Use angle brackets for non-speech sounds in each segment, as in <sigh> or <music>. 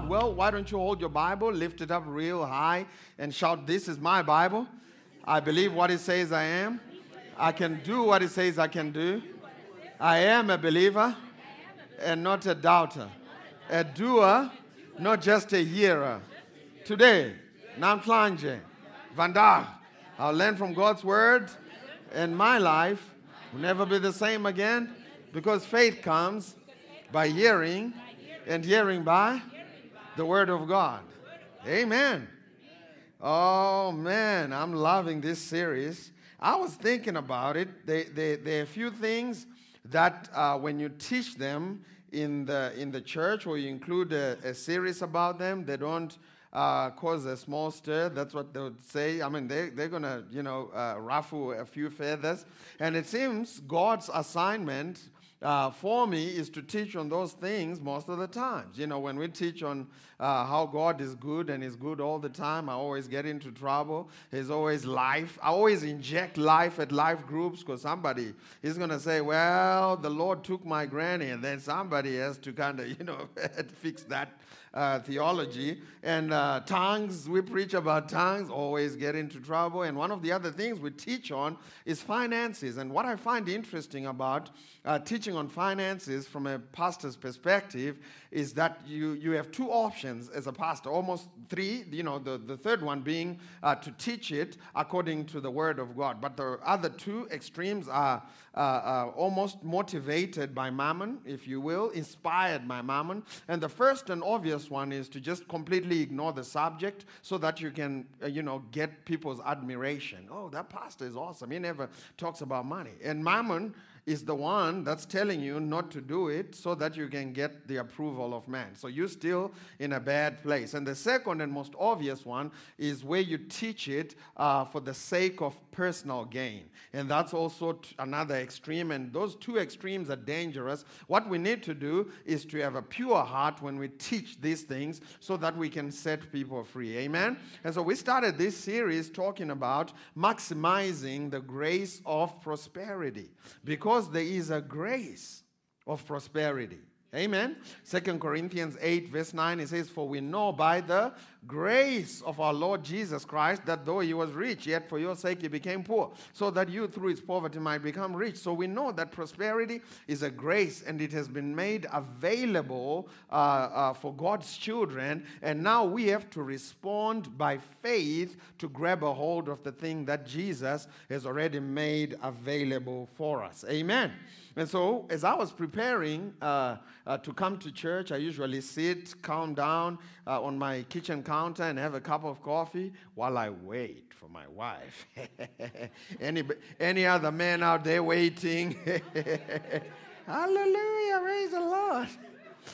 God. Well, why don't you hold your Bible, lift it up real high, and shout, This is my Bible. I believe what it says I am. I can do what it says I can do. I am a believer and not a doubter, a doer, not just a hearer. Today, Namhlanje, Vandag, I'll learn from God's word, and my life will never be the same again because faith comes by hearing, and hearing by the word of God. Amen. Oh man, I'm loving this series. I was thinking about it. There, there, are a few things that uh, when you teach them in the, in the church or you include a, a series about them, they don't uh, cause a small stir. That's what they would say. I mean, they, they're going to, you know, uh, ruffle a few feathers. And it seems God's assignment uh, for me is to teach on those things most of the times. You know, when we teach on uh, how God is good and is good all the time, I always get into trouble. There's always life. I always inject life at life groups because somebody is going to say, well, the Lord took my granny, and then somebody has to kind of, <laughs> you know, <laughs> fix that uh, theology. And uh, tongues, we preach about tongues, always get into trouble. And one of the other things we teach on is finances. And what I find interesting about uh, teaching on finances from a pastor's perspective is that you, you have two options as a pastor, almost three, you know, the, the third one being uh, to teach it according to the word of God. But the other two extremes are uh, uh, almost motivated by mammon, if you will, inspired by mammon. And the first and obvious one is to just completely ignore the subject so that you can, uh, you know, get people's admiration. Oh, that pastor is awesome. He never talks about money. And mammon is the one that's telling you not to do it so that you can get the approval of man. So you're still in a bad place. And the second and most obvious one is where you teach it uh, for the sake of personal gain. And that's also t- another extreme. And those two extremes are dangerous. What we need to do is to have a pure heart when we teach these things so that we can set people free. Amen? And so we started this series talking about maximizing the grace of prosperity because there is a grace of prosperity. Amen. Second Corinthians 8, verse 9, it says, For we know by the grace of our Lord Jesus Christ that though he was rich, yet for your sake he became poor, so that you through his poverty might become rich. So we know that prosperity is a grace and it has been made available uh, uh, for God's children. And now we have to respond by faith to grab a hold of the thing that Jesus has already made available for us. Amen. And so, as I was preparing uh, uh, to come to church, I usually sit, calm down uh, on my kitchen counter and have a cup of coffee while I wait for my wife. <laughs> any, any other man out there waiting? <laughs> Hallelujah, praise the Lord.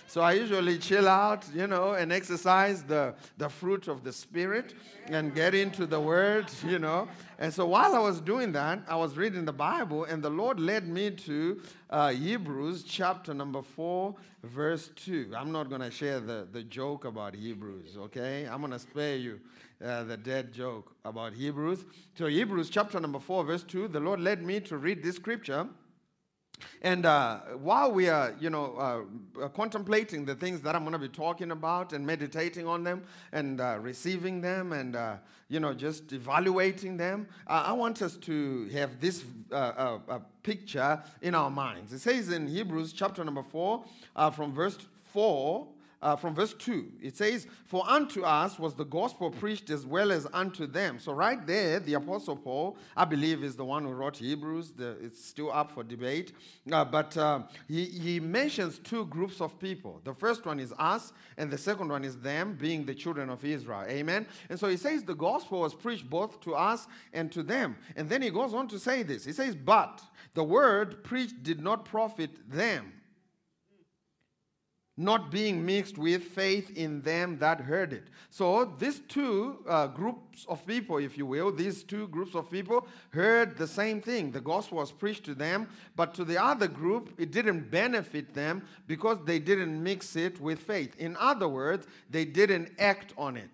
So I usually chill out, you know, and exercise the, the fruit of the Spirit and get into the Word, <laughs> you know. And so while I was doing that, I was reading the Bible, and the Lord led me to uh, Hebrews chapter number 4, verse 2. I'm not going to share the, the joke about Hebrews, okay? I'm going to spare you uh, the dead joke about Hebrews. So, Hebrews chapter number 4, verse 2, the Lord led me to read this scripture. And uh, while we are, you know, uh, contemplating the things that I'm going to be talking about and meditating on them and uh, receiving them and, uh, you know, just evaluating them, uh, I want us to have this uh, picture in our minds. It says in Hebrews chapter number 4, from verse 4, uh, from verse 2. It says, For unto us was the gospel preached as well as unto them. So, right there, the Apostle Paul, I believe, is the one who wrote Hebrews. The, it's still up for debate. Uh, but uh, he, he mentions two groups of people. The first one is us, and the second one is them, being the children of Israel. Amen. And so he says the gospel was preached both to us and to them. And then he goes on to say this He says, But the word preached did not profit them not being mixed with faith in them that heard it. So, these two uh, groups of people, if you will, these two groups of people heard the same thing. The gospel was preached to them, but to the other group, it didn't benefit them because they didn't mix it with faith. In other words, they didn't act on it.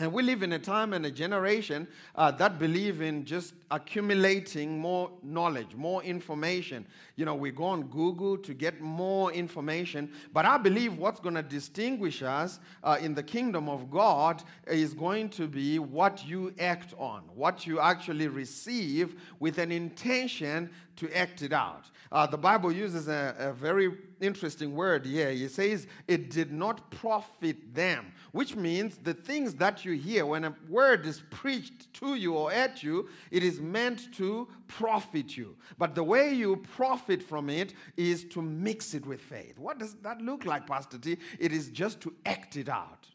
And we live in a time and a generation uh, that believe in just accumulating more knowledge, more information. You know, we go on Google to get more information. But I believe what's going to distinguish us uh, in the kingdom of God is going to be what you act on, what you actually receive with an intention to act it out. Uh, the Bible uses a, a very interesting word here. It says, it did not profit them, which means the things that you hear, when a word is preached to you or at you, it is meant to profit you. But the way you profit from it is to mix it with faith. What does that look like, Pastor T? It is just to act it out.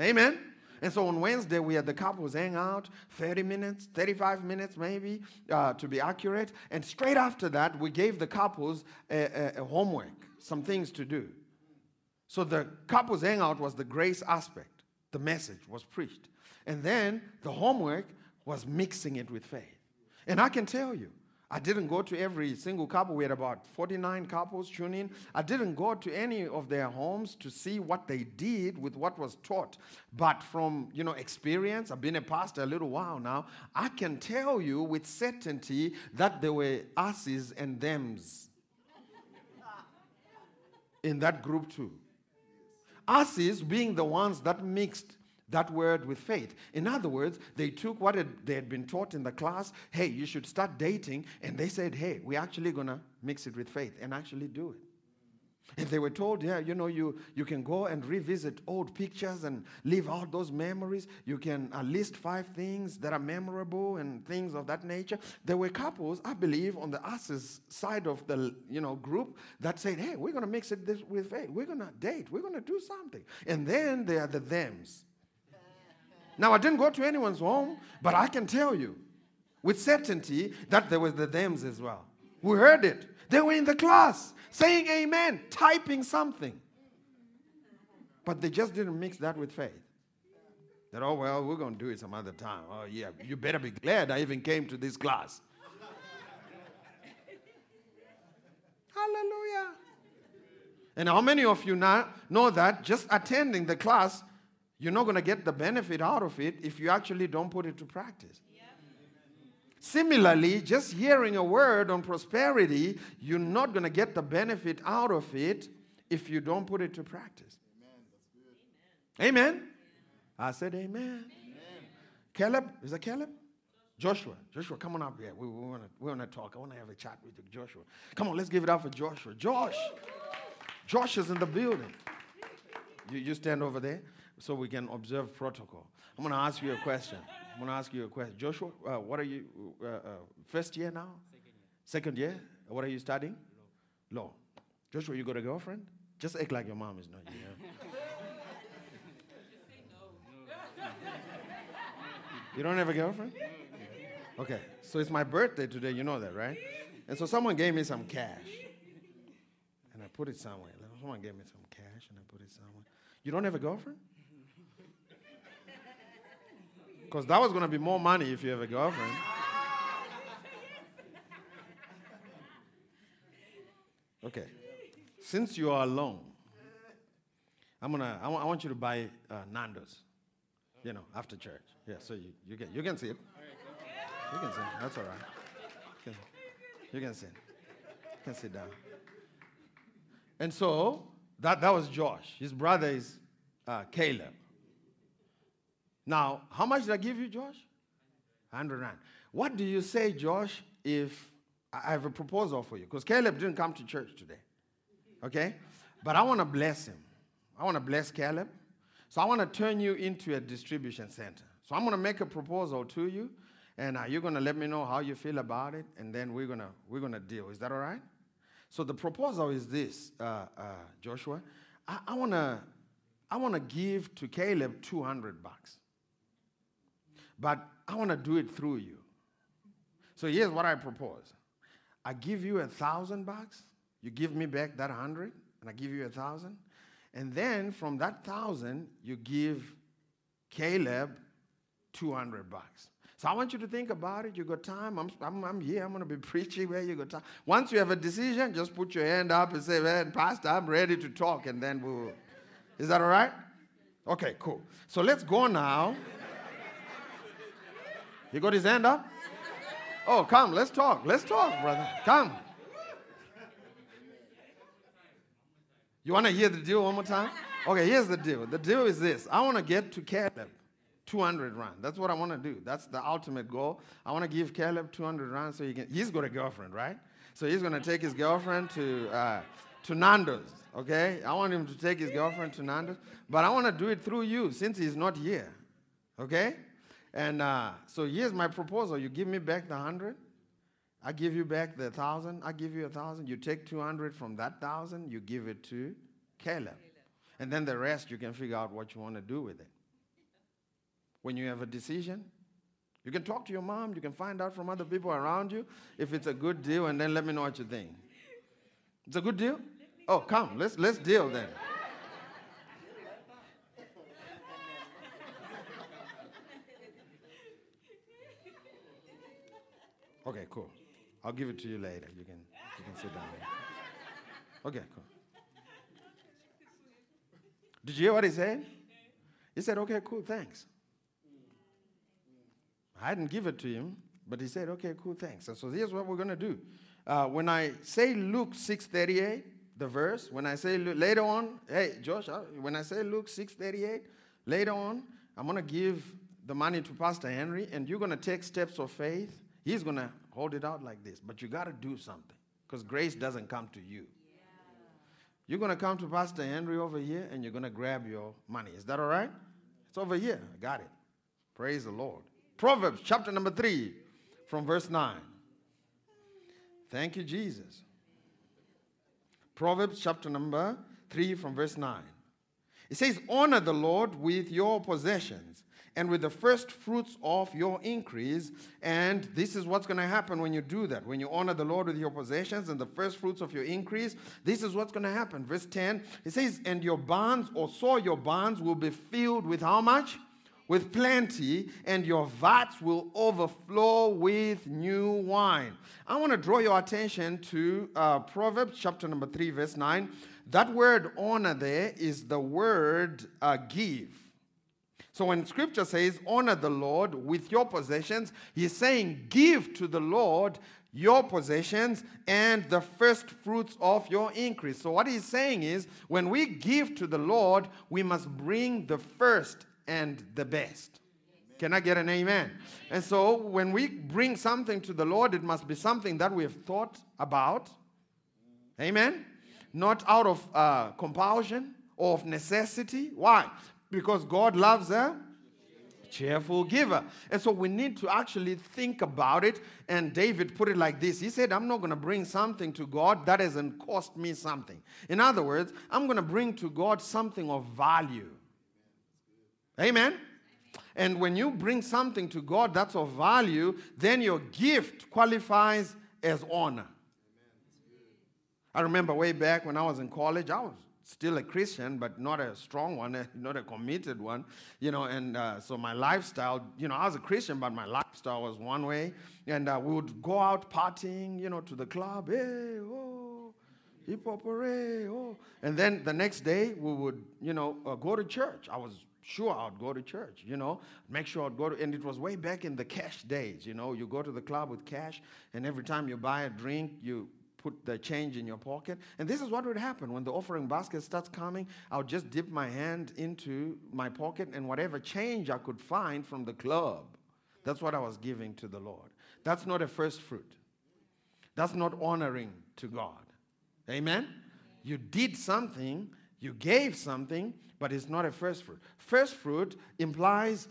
Amen. And so on Wednesday, we had the couples hang out 30 minutes, 35 minutes maybe, uh, to be accurate. And straight after that, we gave the couples a, a, a homework, some things to do. So the couples hangout was the grace aspect. The message was preached. And then the homework was mixing it with faith. And I can tell you, I didn't go to every single couple. We had about 49 couples tune in. I didn't go to any of their homes to see what they did with what was taught. But from, you know, experience, I've been a pastor a little while now, I can tell you with certainty that there were us's and them's in that group too. Us's being the ones that mixed that word with faith. In other words, they took what had, they had been taught in the class hey, you should start dating, and they said, hey, we're actually going to mix it with faith and actually do it. If they were told, yeah, you know, you, you can go and revisit old pictures and leave out those memories. You can uh, list five things that are memorable and things of that nature. There were couples, I believe, on the us's side of the you know group that said, hey, we're going to mix it this with faith. We're going to date. We're going to do something. And then there are the thems. Now, I didn't go to anyone's home, but I can tell you with certainty that there was the thems as well. We heard it. They were in the class saying amen, typing something. But they just didn't mix that with faith. That, oh, well, we're going to do it some other time. Oh, yeah, you better be glad I even came to this class. <laughs> Hallelujah. And how many of you now know that just attending the class you're not going to get the benefit out of it if you actually don't put it to practice. Similarly, just hearing a word on prosperity, you're not going to get the benefit out of it if you don't put it to practice. Amen. amen. I said amen. amen. Caleb, is that Caleb? Joshua, Joshua, come on up here. We, we want to talk. I want to have a chat with you, Joshua. Come on, let's give it up for Joshua. Josh. Josh is in the building. You, you stand over there so we can observe protocol. I'm going to ask you a question. I'm going to ask you a question. Joshua, uh, what are you, uh, uh, first year now? Second year. Second year? What are you studying? Law. Law. Joshua, you got a girlfriend? Just act like your mom is not here. You don't have a girlfriend? Okay, so it's my birthday today, you know that, right? And so someone gave me some cash. And I put it somewhere. Someone gave me some cash and I put it somewhere. You don't have a girlfriend? Because that was going to be more money if you have a girlfriend. Okay. Since you are alone, I'm gonna. I, want you to buy uh, Nando's. You know, after church. Yeah. So you, you can you can see it. You can sit. That's all right. You can, you can sit. You can sit down. And so that that was Josh. His brother is uh, Caleb. Now, how much did I give you, Josh? 100 rand. What do you say, Josh, if I have a proposal for you? Because Caleb didn't come to church today. Okay? But I want to bless him. I want to bless Caleb. So I want to turn you into a distribution center. So I'm going to make a proposal to you, and uh, you're going to let me know how you feel about it, and then we're going to we're going to deal. Is that all right? So the proposal is this, uh, uh, Joshua. I, I want to I want to give to Caleb 200 bucks but I want to do it through you. So here's what I propose I give you a thousand bucks, you give me back that hundred, and I give you a thousand. And then from that thousand, you give Caleb 200 bucks. So I want you to think about it. You got time. I'm, I'm, I'm here. I'm going to be <laughs> preaching where you got time. Once you have a decision, just put your hand up and say, man, Pastor, I'm ready to talk. And then we'll. Is that all right? Okay, cool. So let's go now. You got his hand up? Oh, come, let's talk. Let's talk, brother. Come. You want to hear the deal one more time? Okay, here's the deal. The deal is this I want to get to Caleb 200 rand. That's what I want to do. That's the ultimate goal. I want to give Caleb 200 rand so he can. He's got a girlfriend, right? So he's going to take his girlfriend to, uh, to Nando's, okay? I want him to take his girlfriend to Nando's, but I want to do it through you since he's not here, okay? And uh, so here's my proposal. You give me back the 100. I give you back the 1,000. I give you a 1,000. You take 200 from that 1,000. You give it to Caleb. And then the rest, you can figure out what you want to do with it. When you have a decision, you can talk to your mom. You can find out from other people around you if it's a good deal, and then let me know what you think. It's a good deal? Oh, come. Let's, let's deal then. Okay, cool. I'll give it to you later. You can, you can sit down. Okay, cool. Did you hear what he said? He said, okay, cool, thanks. I didn't give it to him, but he said, okay, cool, thanks. And so here's what we're going to do. Uh, when I say Luke 6.38, the verse, when I say later on, hey, Josh, uh, when I say Luke 6.38, later on, I'm going to give the money to Pastor Henry, and you're going to take steps of faith. He's going to hold it out like this, but you got to do something because grace doesn't come to you. You're going to come to Pastor Henry over here and you're going to grab your money. Is that all right? It's over here. I got it. Praise the Lord. Proverbs chapter number 3 from verse 9. Thank you, Jesus. Proverbs chapter number 3 from verse 9. It says, Honor the Lord with your possessions and with the first fruits of your increase. And this is what's going to happen when you do that. When you honor the Lord with your possessions and the first fruits of your increase, this is what's going to happen. Verse 10, it says, And your barns, or so your barns, will be filled with how much? With plenty, and your vats will overflow with new wine. I want to draw your attention to uh, Proverbs chapter number 3, verse 9. That word honor there is the word uh, give. So when scripture says, honor the Lord with your possessions, he's saying, give to the Lord your possessions and the first fruits of your increase. So what he's saying is, when we give to the Lord, we must bring the first and the best. Can I get an amen? And so when we bring something to the Lord, it must be something that we have thought about. Amen? Not out of uh, compulsion or of necessity. Why? Because God loves a cheerful giver. And so we need to actually think about it. And David put it like this He said, I'm not going to bring something to God that doesn't cost me something. In other words, I'm going to bring to God something of value. Amen? And when you bring something to God that's of value, then your gift qualifies as honor. I remember way back when I was in college, I was still a Christian, but not a strong one, <laughs> not a committed one, you know. And uh, so my lifestyle, you know, I was a Christian, but my lifestyle was one way. And uh, we would go out partying, you know, to the club, hey, oh, hip hop, hooray, oh. And then the next day we would, you know, uh, go to church. I was sure I'd go to church, you know, make sure I'd go to, and it was way back in the cash days, you know, you go to the club with cash, and every time you buy a drink, you put the change in your pocket. And this is what would happen when the offering basket starts coming. I would just dip my hand into my pocket and whatever change I could find from the club, that's what I was giving to the Lord. That's not a first fruit. That's not honoring to God. Amen? You did something, you gave something, but it's not a first fruit. First fruit implies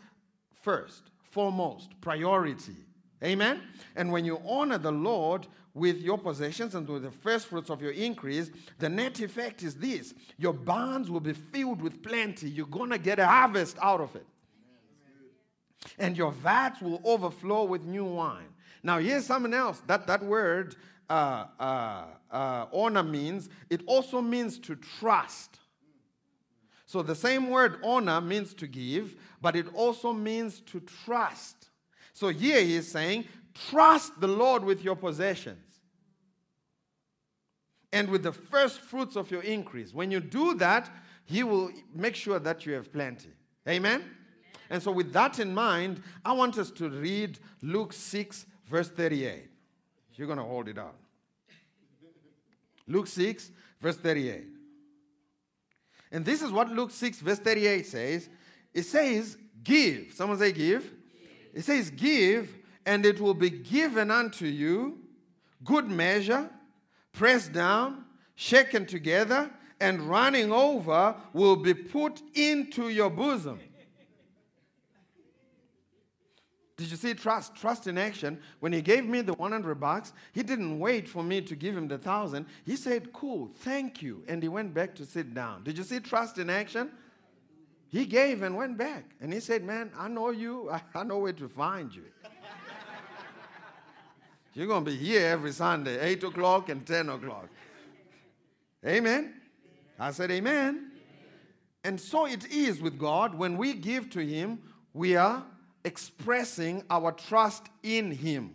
first, foremost, priority. Amen? And when you honor the Lord with your possessions and with the first fruits of your increase, the net effect is this your barns will be filled with plenty. You're going to get a harvest out of it. And your vats will overflow with new wine. Now, here's something else. That, that word uh, uh, uh, honor means, it also means to trust. So the same word honor means to give, but it also means to trust. So here he is saying, trust the Lord with your possessions and with the first fruits of your increase. When you do that, he will make sure that you have plenty. Amen? And so, with that in mind, I want us to read Luke 6, verse 38. You're going to hold it out. Luke 6, verse 38. And this is what Luke 6, verse 38 says. It says, Give. Someone say, Give. It says, Give, and it will be given unto you good measure, pressed down, shaken together, and running over will be put into your bosom. Did you see trust? Trust in action. When he gave me the 100 bucks, he didn't wait for me to give him the 1000. He said, Cool, thank you. And he went back to sit down. Did you see trust in action? He gave and went back. And he said, Man, I know you. <laughs> I know where to find you. You're going to be here every Sunday, 8 o'clock and 10 o'clock. Amen. I said, Amen. And so it is with God. When we give to Him, we are expressing our trust in Him.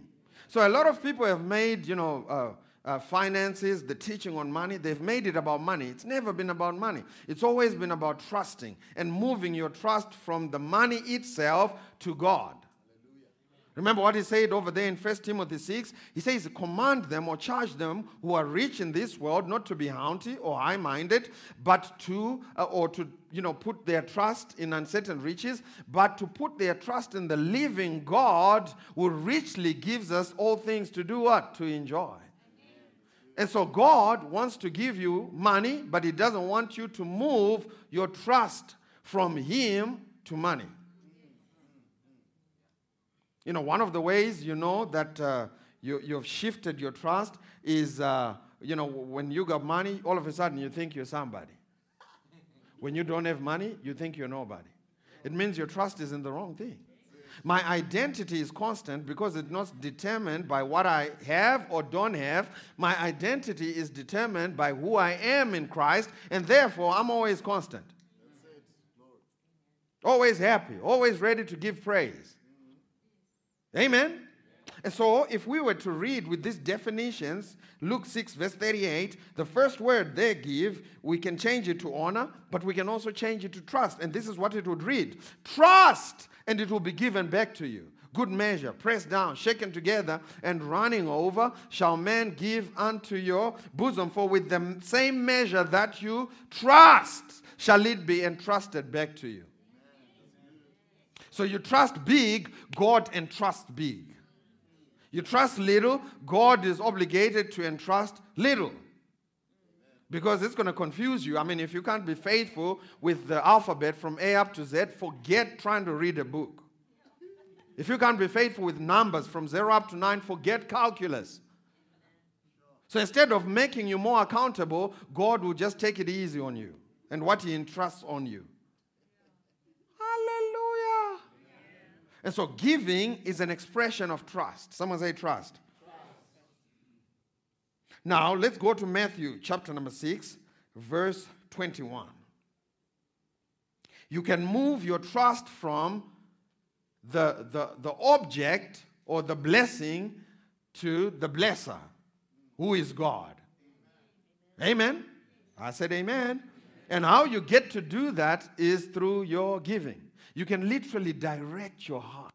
So a lot of people have made, you know, uh, uh, finances, the teaching on money, they've made it about money. It's never been about money. It's always been about trusting and moving your trust from the money itself to God. Remember what he said over there in 1 Timothy 6? He says, Command them or charge them who are rich in this world not to be haughty or high minded, but to, uh, or to, you know, put their trust in uncertain riches, but to put their trust in the living God who richly gives us all things to do what? To enjoy. And so God wants to give you money, but He doesn't want you to move your trust from Him to money. You know, one of the ways you know that uh, you, you've shifted your trust is, uh, you know, when you got money, all of a sudden you think you're somebody. When you don't have money, you think you're nobody. It means your trust is in the wrong thing. My identity is constant because it's not determined by what I have or don't have. My identity is determined by who I am in Christ, and therefore I'm always constant. Always happy, always ready to give praise. Amen? And so, if we were to read with these definitions, Luke 6, verse 38, the first word they give, we can change it to honor, but we can also change it to trust. And this is what it would read Trust, and it will be given back to you. Good measure, pressed down, shaken together, and running over, shall men give unto your bosom. For with the same measure that you trust, shall it be entrusted back to you. So you trust big, God entrusts big. You trust little, God is obligated to entrust little. Because it's going to confuse you. I mean, if you can't be faithful with the alphabet from A up to Z, forget trying to read a book. If you can't be faithful with numbers from 0 up to 9, forget calculus. So instead of making you more accountable, God will just take it easy on you and what He entrusts on you. Hallelujah. And so giving is an expression of trust. Someone say trust. Now let's go to Matthew chapter number 6, verse 21. You can move your trust from the, the, the object or the blessing to the blesser, who is God. Amen. I said amen. And how you get to do that is through your giving. You can literally direct your heart.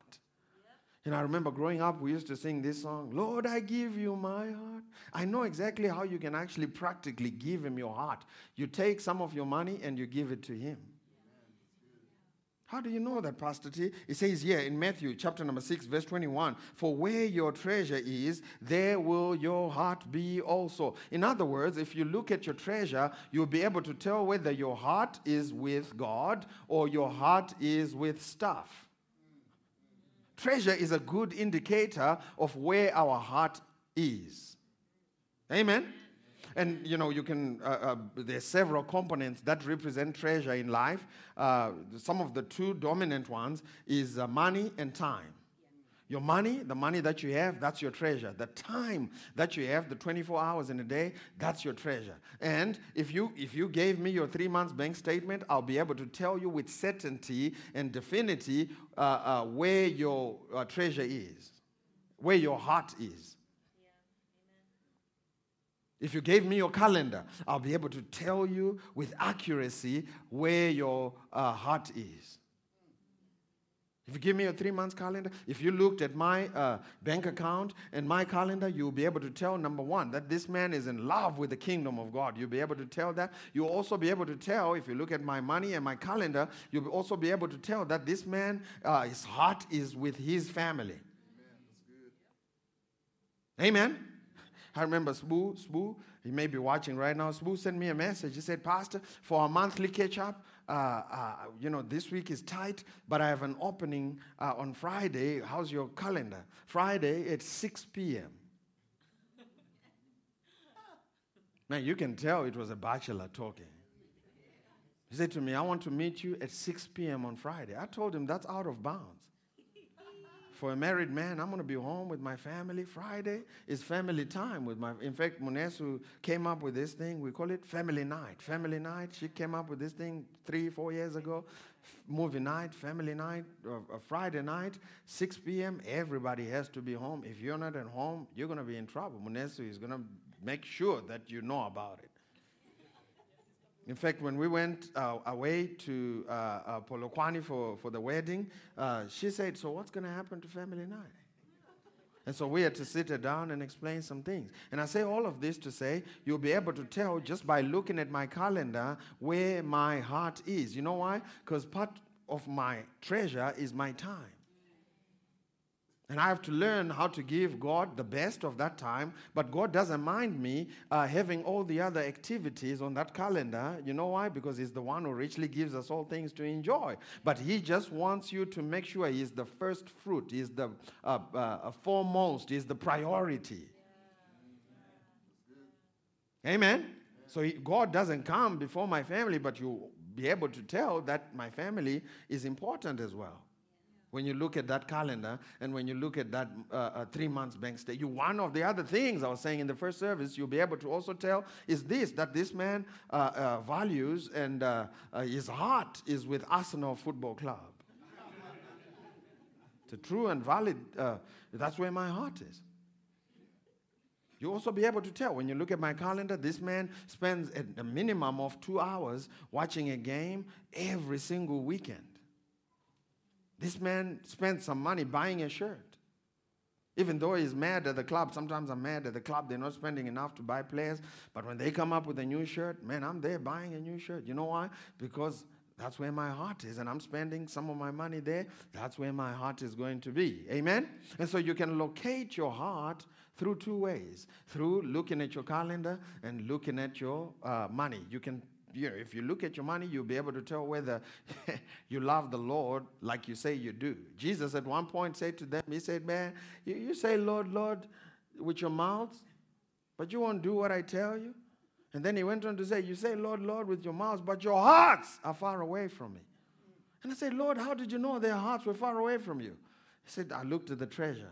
And I remember growing up, we used to sing this song, Lord, I give you my heart. I know exactly how you can actually practically give him your heart. You take some of your money and you give it to him. How do you know that, Pastor T? It says here in Matthew chapter number 6, verse 21 For where your treasure is, there will your heart be also. In other words, if you look at your treasure, you'll be able to tell whether your heart is with God or your heart is with stuff. Treasure is a good indicator of where our heart is. Amen? And you know, you can, uh, uh, there's several components that represent treasure in life. Uh, some of the two dominant ones is uh, money and time. Your money, the money that you have, that's your treasure. The time that you have, the 24 hours in a day, that's your treasure. And if you if you gave me your three months bank statement, I'll be able to tell you with certainty and definity uh, uh, where your uh, treasure is, where your heart is. If you gave me your calendar, I'll be able to tell you with accuracy where your uh, heart is. If you give me a three months calendar, if you looked at my uh, bank account and my calendar, you'll be able to tell, number one, that this man is in love with the kingdom of God. You'll be able to tell that. You'll also be able to tell, if you look at my money and my calendar, you'll also be able to tell that this man, uh, his heart is with his family. Amen. I remember Spoo, Spoo, he may be watching right now. Spoo sent me a message. He said, Pastor, for our monthly catch up, uh, uh, you know, this week is tight, but I have an opening uh, on Friday. How's your calendar? Friday at 6 p.m. <laughs> Man, you can tell it was a bachelor talking. He said to me, I want to meet you at 6 p.m. on Friday. I told him that's out of bounds. For a married man, I'm going to be home with my family. Friday is family time with my. In fact, Munesu came up with this thing. We call it family night. Family night. She came up with this thing three, four years ago. Movie night, family night, or Friday night, 6 p.m. Everybody has to be home. If you're not at home, you're going to be in trouble. Munesu is going to make sure that you know about it. In fact, when we went uh, away to uh, uh, Polokwane for, for the wedding, uh, she said, So, what's going to happen to family night? And so we had to sit her down and explain some things. And I say all of this to say you'll be able to tell just by looking at my calendar where my heart is. You know why? Because part of my treasure is my time. And I have to learn how to give God the best of that time. But God doesn't mind me uh, having all the other activities on that calendar. You know why? Because He's the one who richly gives us all things to enjoy. But He just wants you to make sure He's the first fruit, He's the uh, uh, foremost, He's the priority. Amen? So he, God doesn't come before my family, but you'll be able to tell that my family is important as well when you look at that calendar and when you look at that uh, uh, three months bank statement. You, one of the other things I was saying in the first service, you'll be able to also tell is this that this man uh, uh values and uh, his heart is with Arsenal Football Club. it's a true and valid, that's where my heart is. You also be able to tell when you look at my calendar, this man spends a minimum of two hours watching a game every single weekend. This man spent some money buying a shirt. Even though he's mad at the club, sometimes I'm mad at the club, they're not spending enough to buy players. But when they come up with a new shirt, man, I'm there buying a new shirt. You know why? Because that's where my heart is, and I'm spending some of my money there. That's where my heart is going to be. Amen? And so you can locate your heart through two ways through looking at your calendar and looking at your uh, money. You can you know, if you look at your money, you'll be able to tell whether <laughs> you love the Lord like you say you do. Jesus at one point said to them, He said, Man, you, you say, Lord, Lord, with your mouths, but you won't do what I tell you. And then he went on to say, You say, Lord, Lord, with your mouths, but your hearts are far away from me. And I said, Lord, how did you know their hearts were far away from you? He said, I looked at the treasure.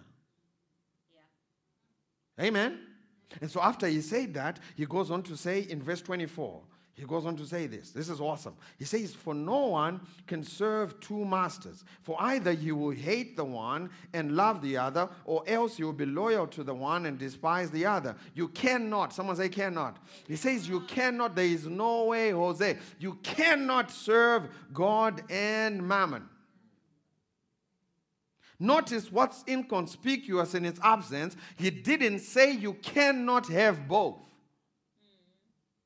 Yeah. Amen. And so after he said that, he goes on to say in verse 24, he goes on to say this. This is awesome. He says, For no one can serve two masters. For either you will hate the one and love the other, or else you will be loyal to the one and despise the other. You cannot. Someone say, cannot. He says, You cannot. There is no way, Jose. You cannot serve God and mammon. Notice what's inconspicuous in its absence. He didn't say you cannot have both.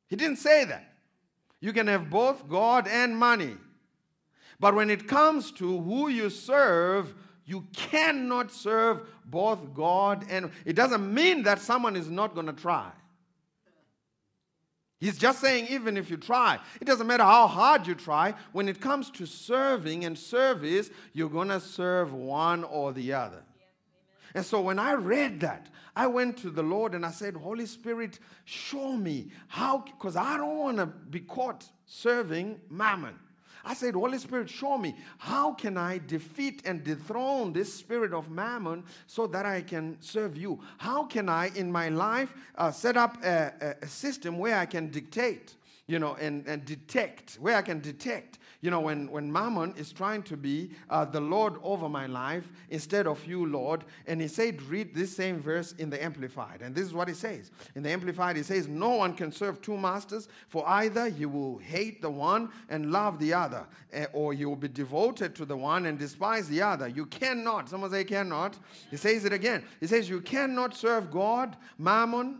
He didn't say that. You can have both God and money. But when it comes to who you serve, you cannot serve both God and it doesn't mean that someone is not going to try. He's just saying, even if you try, it doesn't matter how hard you try, when it comes to serving and service, you're going to serve one or the other. And so when I read that, I went to the Lord and I said, Holy Spirit, show me how, because I don't want to be caught serving mammon. I said, Holy Spirit, show me how can I defeat and dethrone this spirit of mammon so that I can serve you? How can I, in my life, uh, set up a, a, system where I can dictate? you know, and, and detect, where I can detect, you know, when, when Mammon is trying to be uh, the Lord over my life instead of you, Lord. And he said, read this same verse in the Amplified. And this is what he says. In the Amplified, he says, No one can serve two masters, for either you will hate the one and love the other, eh, or you will be devoted to the one and despise the other. You cannot, someone say cannot. He says it again. He says, You cannot serve God, Mammon,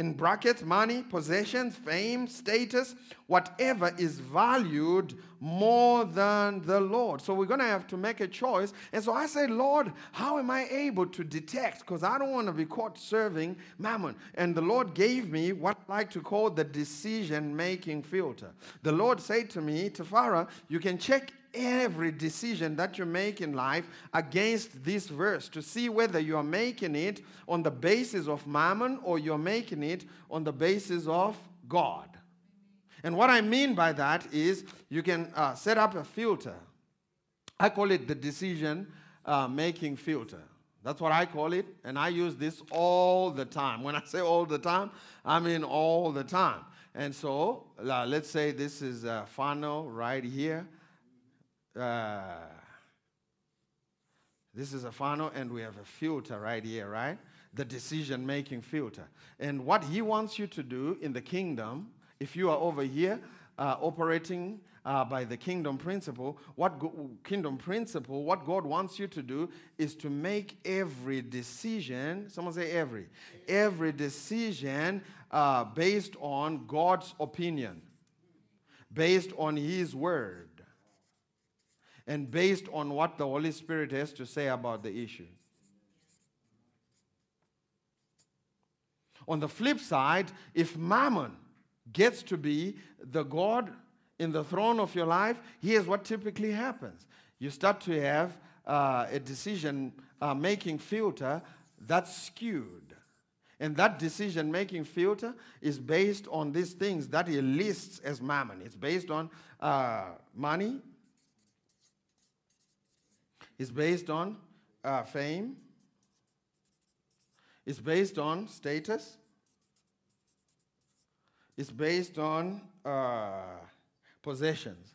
in brackets, money, possessions, fame, status, whatever is valued more than the Lord. So we're going to have to make a choice. And so I say, Lord, how am I able to detect? Because I don't want to be caught serving mammon. And the Lord gave me what I like to call the decision making filter. The Lord said to me, Tafara, you can check every decision that you make in life against this verse to see whether you are making it on the basis of mammon or you're making it on the basis of God. And what I mean by that is you can uh, set up a filter. I call it the decision uh, making filter. That's what I call it, and I use this all the time. When I say all the time, I mean all the time. And so, uh, let's say this is a funnel right here. Uh, this is a funnel, and we have a filter right here, right? The decision making filter. And what he wants you to do in the kingdom, if you are over here uh, operating uh, by the kingdom principle, what go- kingdom principle, what God wants you to do is to make every decision, someone say every, every decision uh, based on God's opinion, based on His word and based on what the Holy Spirit has to say about the issue. On the flip side, if Mammon gets to be the God in the throne of your life, here's what typically happens you start to have uh, a decision uh, making filter that's skewed. And that decision making filter is based on these things that he lists as mammon. It's based on uh, money, it's based on uh, fame. It's based on status. It's based on uh, possessions.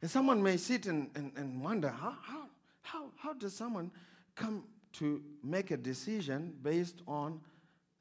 And someone may sit and, and, and wonder how, how, how, how does someone come to make a decision based on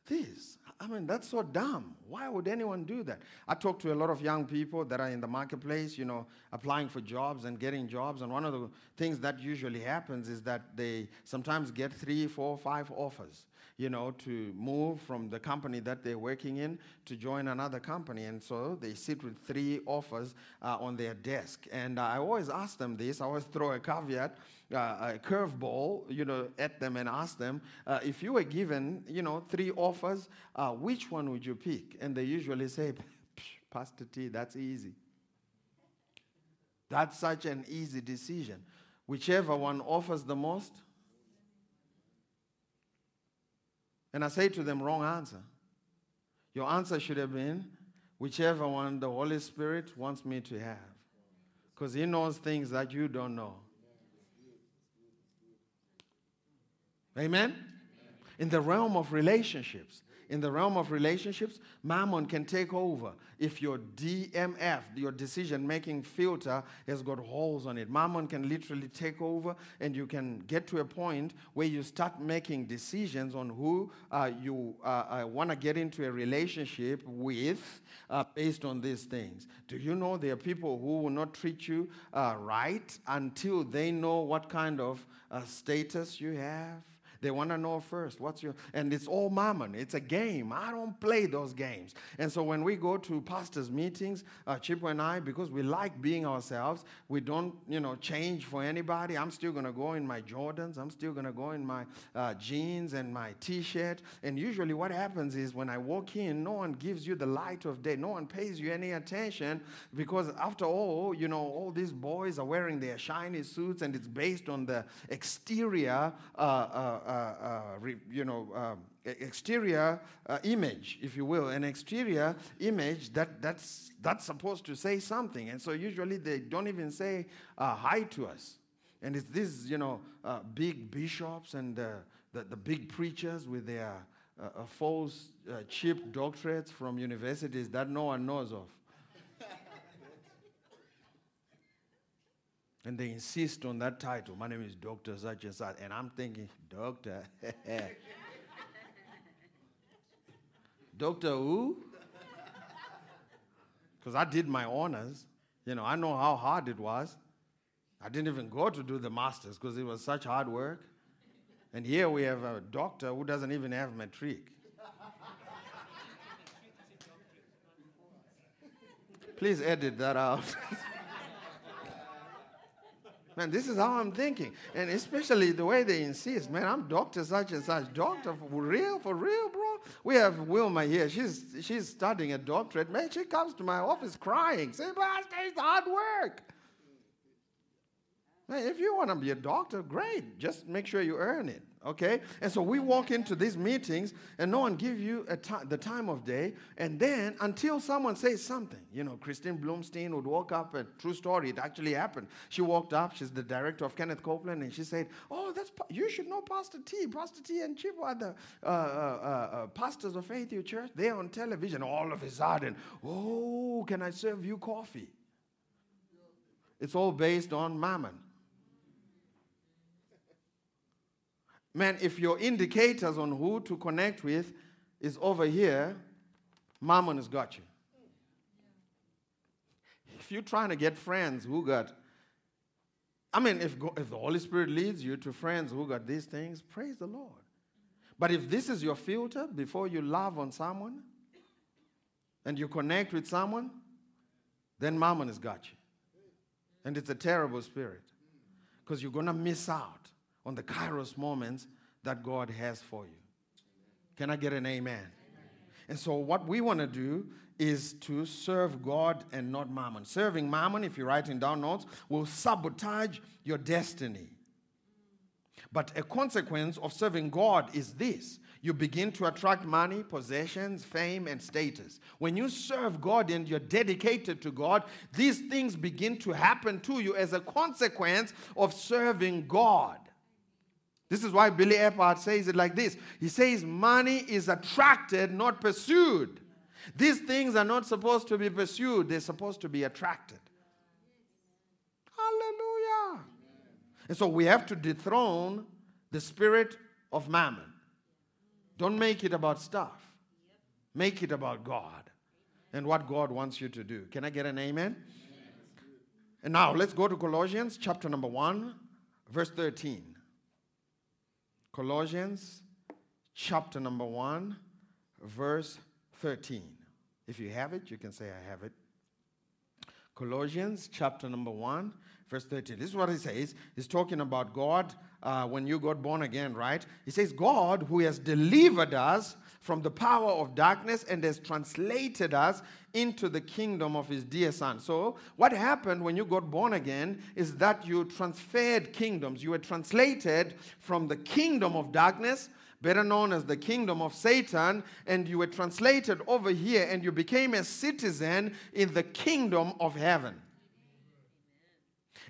this? I mean, that's so dumb. Why would anyone do that? I talk to a lot of young people that are in the marketplace, you know, applying for jobs and getting jobs. And one of the things that usually happens is that they sometimes get three, four, five offers, you know, to move from the company that they're working in to join another company. And so they sit with three offers uh, on their desk. And I always ask them this, I always throw a caveat uh, a curveball, you know, at them and ask them, uh, if you were given, you know, three offers, uh, which one would you pick? And they usually say, <laughs> Pastor T, that's easy. That's such an easy decision. Whichever one offers the most. And I say to them, wrong answer. Your answer should have been, whichever one the Holy Spirit wants me to have. Because He knows things that you don't know. Amen? In the realm of relationships, in the realm of relationships, mammon can take over if your DMF, your decision making filter, has got holes on it. Mammon can literally take over, and you can get to a point where you start making decisions on who uh, you uh, uh, want to get into a relationship with uh, based on these things. Do you know there are people who will not treat you uh, right until they know what kind of uh, status you have? They want to know first what's your, and it's all mammon. It's a game. I don't play those games. And so when we go to pastors' meetings, uh, Chip and I, because we like being ourselves, we don't, you know, change for anybody. I'm still going to go in my Jordans. I'm still going to go in my uh, jeans and my T-shirt. And usually what happens is when I walk in, no one gives you the light of day. No one pays you any attention because after all, you know, all these boys are wearing their shiny suits and it's based on the exterior uh uh, re, you know, um, exterior uh, image, if you will, an exterior image that, that's, that's supposed to say something. And so usually they don't even say uh, hi to us. And it's these, you know, uh, big bishops and uh, the, the big preachers with their uh, uh, false, uh, cheap doctorates from universities that no one knows of. And they insist on that title. My name is Dr. Such and such. And I'm thinking, Doctor? <laughs> Doctor who? Because I did my honors. You know, I know how hard it was. I didn't even go to do the masters because it was such hard work. And here we have a doctor who doesn't even have matric. Please edit that out. <laughs> Man, this is how I'm thinking. And especially the way they insist, man, I'm doctor such and such. Doctor for real, for real, bro. We have Wilma here. She's she's studying a doctorate. Man, she comes to my office crying, saying, Pastor, it's hard work. Man, if you want to be a doctor, great. Just make sure you earn it, okay? And so we walk into these meetings, and no one give you the time of day. And then until someone says something, you know, Christine Bloomstein would walk up. A true story. It actually happened. She walked up. She's the director of Kenneth Copeland, and she said, "Oh, that's Pa- you should know Pastor T. Pastor T and Chip are the uh, uh, uh, uh, pastors of Faith Hill Church. They're on television. All of a sudden, oh, can I serve you coffee? It's all based on mammon. Man, if your indicators on who to connect with is over here, Mammon has got you. If you're trying to get friends who got, I mean, if, if the Holy Spirit leads you to friends who got these things, praise the Lord. But if this is your filter before you love on someone and you connect with someone, then Mammon has got you. And it's a terrible spirit because you're going to miss out on the kairos moments that God has for you. Can I get an amen? amen. And so, what we want to do is to serve God and not mammon. Serving mammon, if you're writing down notes, will sabotage your destiny. But a consequence of serving God is this you begin to attract money, possessions, fame, and status. When you serve God and you're dedicated to God, these things begin to happen to you as a consequence of serving God. This is why Billy Epperhart says it like this He says, Money is attracted, not pursued. These things are not supposed to be pursued, they're supposed to be attracted. Hallelujah. And so we have to dethrone the spirit of mammon. Don't make it about stuff, make it about God and what God wants you to do. Can I get an amen? And now let's go to Colossians chapter number 1, verse 13. Colossians chapter number 1, verse 13. If you have it, you can say, I have it. Colossians chapter number 1, verse 13. This is what he says. He's talking about God uh, when you got born again, right? He says, God who has delivered us from the power of darkness and has translated us into the kingdom of his dear son. So, what happened when you got born again is that you transferred kingdoms. You were translated from the kingdom of darkness better known as the kingdom of Satan, and you were translated over here and you became a citizen in the kingdom of heaven.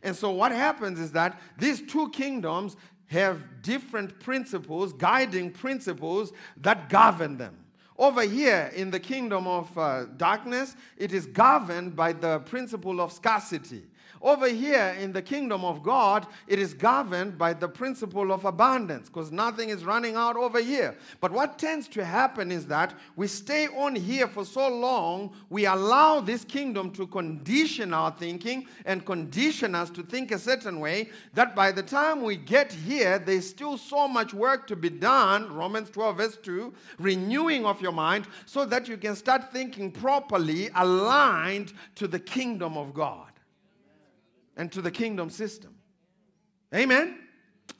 And so, what happens is that these two kingdoms have different principles, guiding principles that govern them. Over here in the kingdom of uh, darkness, it is governed by the principle of scarcity. Over here in the kingdom of God, it is governed by the principle of abundance because nothing is running out over here. But what tends to happen is that we stay on here for so long, we allow this kingdom to condition our thinking and condition us to think a certain way that by the time we get here, there's still so much work to be done. Romans 12, verse 2 renewing of your mind so that you can start thinking properly, aligned to the kingdom of God and to the kingdom system. Amen.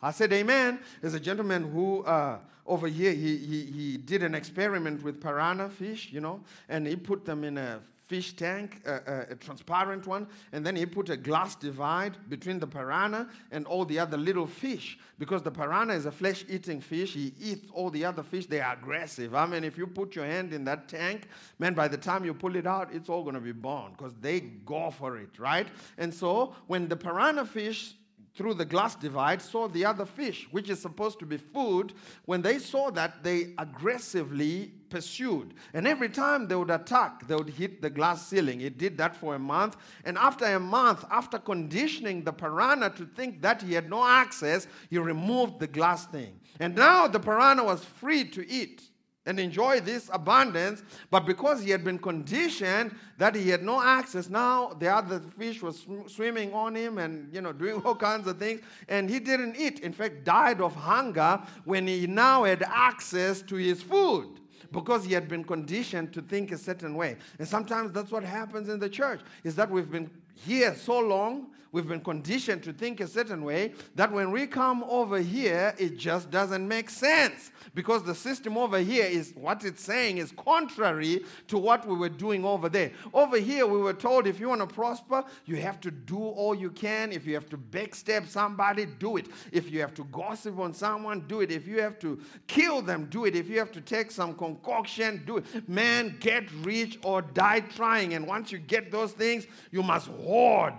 I said amen. There's a gentleman who uh, over here he, he, he did an experiment with piranha fish, you know, and he put them in a fish tank, uh, uh, a transparent one, and then he put a glass divide between the piranha and all the other little fish. Because the piranha is a flesh eating fish, he eats all the other fish, they are aggressive. I mean, if you put your hand in that tank, man, by the time you pull it out, it's all going to be burned because they go for it, right? And so when the piranha fish through the glass divide saw the other fish, which is supposed to be food. When they saw that, they aggressively pursued. And every time they would attack, they would hit the glass ceiling. It did that for a month. And after a month, after conditioning the piranha to think that he had no access, he removed the glass thing. And now the piranha was free to eat and enjoy this abundance. But because he had been conditioned that he had no access, now the other fish was sw- swimming on him and you know <laughs> doing all kinds of things, and he didn't eat. In fact, died of hunger when he now had access to his food. Because he had been conditioned to think a certain way. And sometimes that's what happens in the church, is that we've been here so long, we've been conditioned to think a certain way, that when we come over here, it just doesn't make sense. Because the system over here is what it's saying is contrary to what we were doing over there. Over here, we were told if you want to prosper, you have to do all you can. If you have to backstab somebody, do it. If you have to gossip on someone, do it. If you have to kill them, do it. If you have to take some concoction, do it. Man, get rich or die trying. And once you get those things, you must hoard.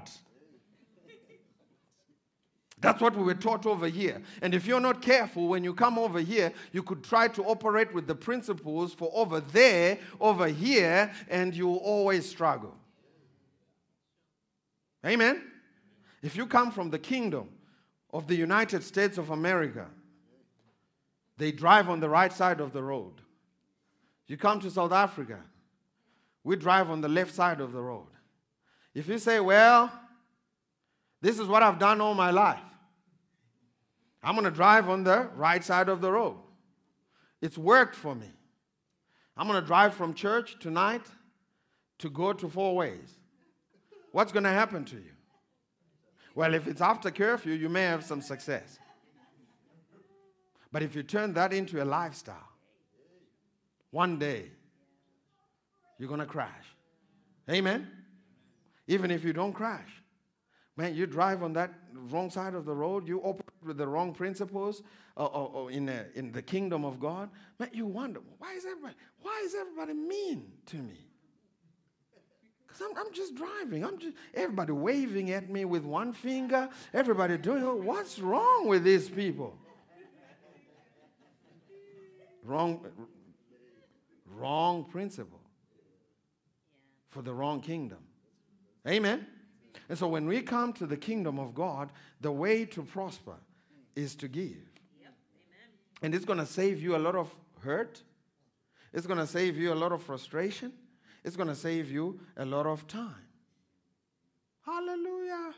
That's what we were taught over here. And if you're not careful, when you come over here, you could try to operate with the principles for over there, over here, and you'll always struggle. Amen? If you come from the kingdom of the United States of America, they drive on the right side of the road. You come to South Africa, we drive on the left side of the road. If you say, well, this is what I've done all my life, I'm going to drive on the right side of the road. It's worked for me. I'm going to drive from church tonight to go to Fourways. What's going to happen to you? Well, if it's after curfew, you may have some success. But if you turn that into a lifestyle, one day you're going to crash. Amen? Even if you don't crash. Man, you drive on that wrong side of the road, you operate with the wrong principles or, or, or in, a, in the kingdom of God. Man, you wonder, why is everybody, why is everybody mean to me? Because I'm, I'm just driving. I'm just, everybody waving at me with one finger. Everybody doing, oh, what's wrong with these people? Wrong, wrong principle for the wrong kingdom. Amen. And so when we come to the kingdom of God, the way to prosper is to give. And it's going to save you a lot of hurt. It's going to save you a lot of frustration. It's going to save you a lot of time. Hallelujah.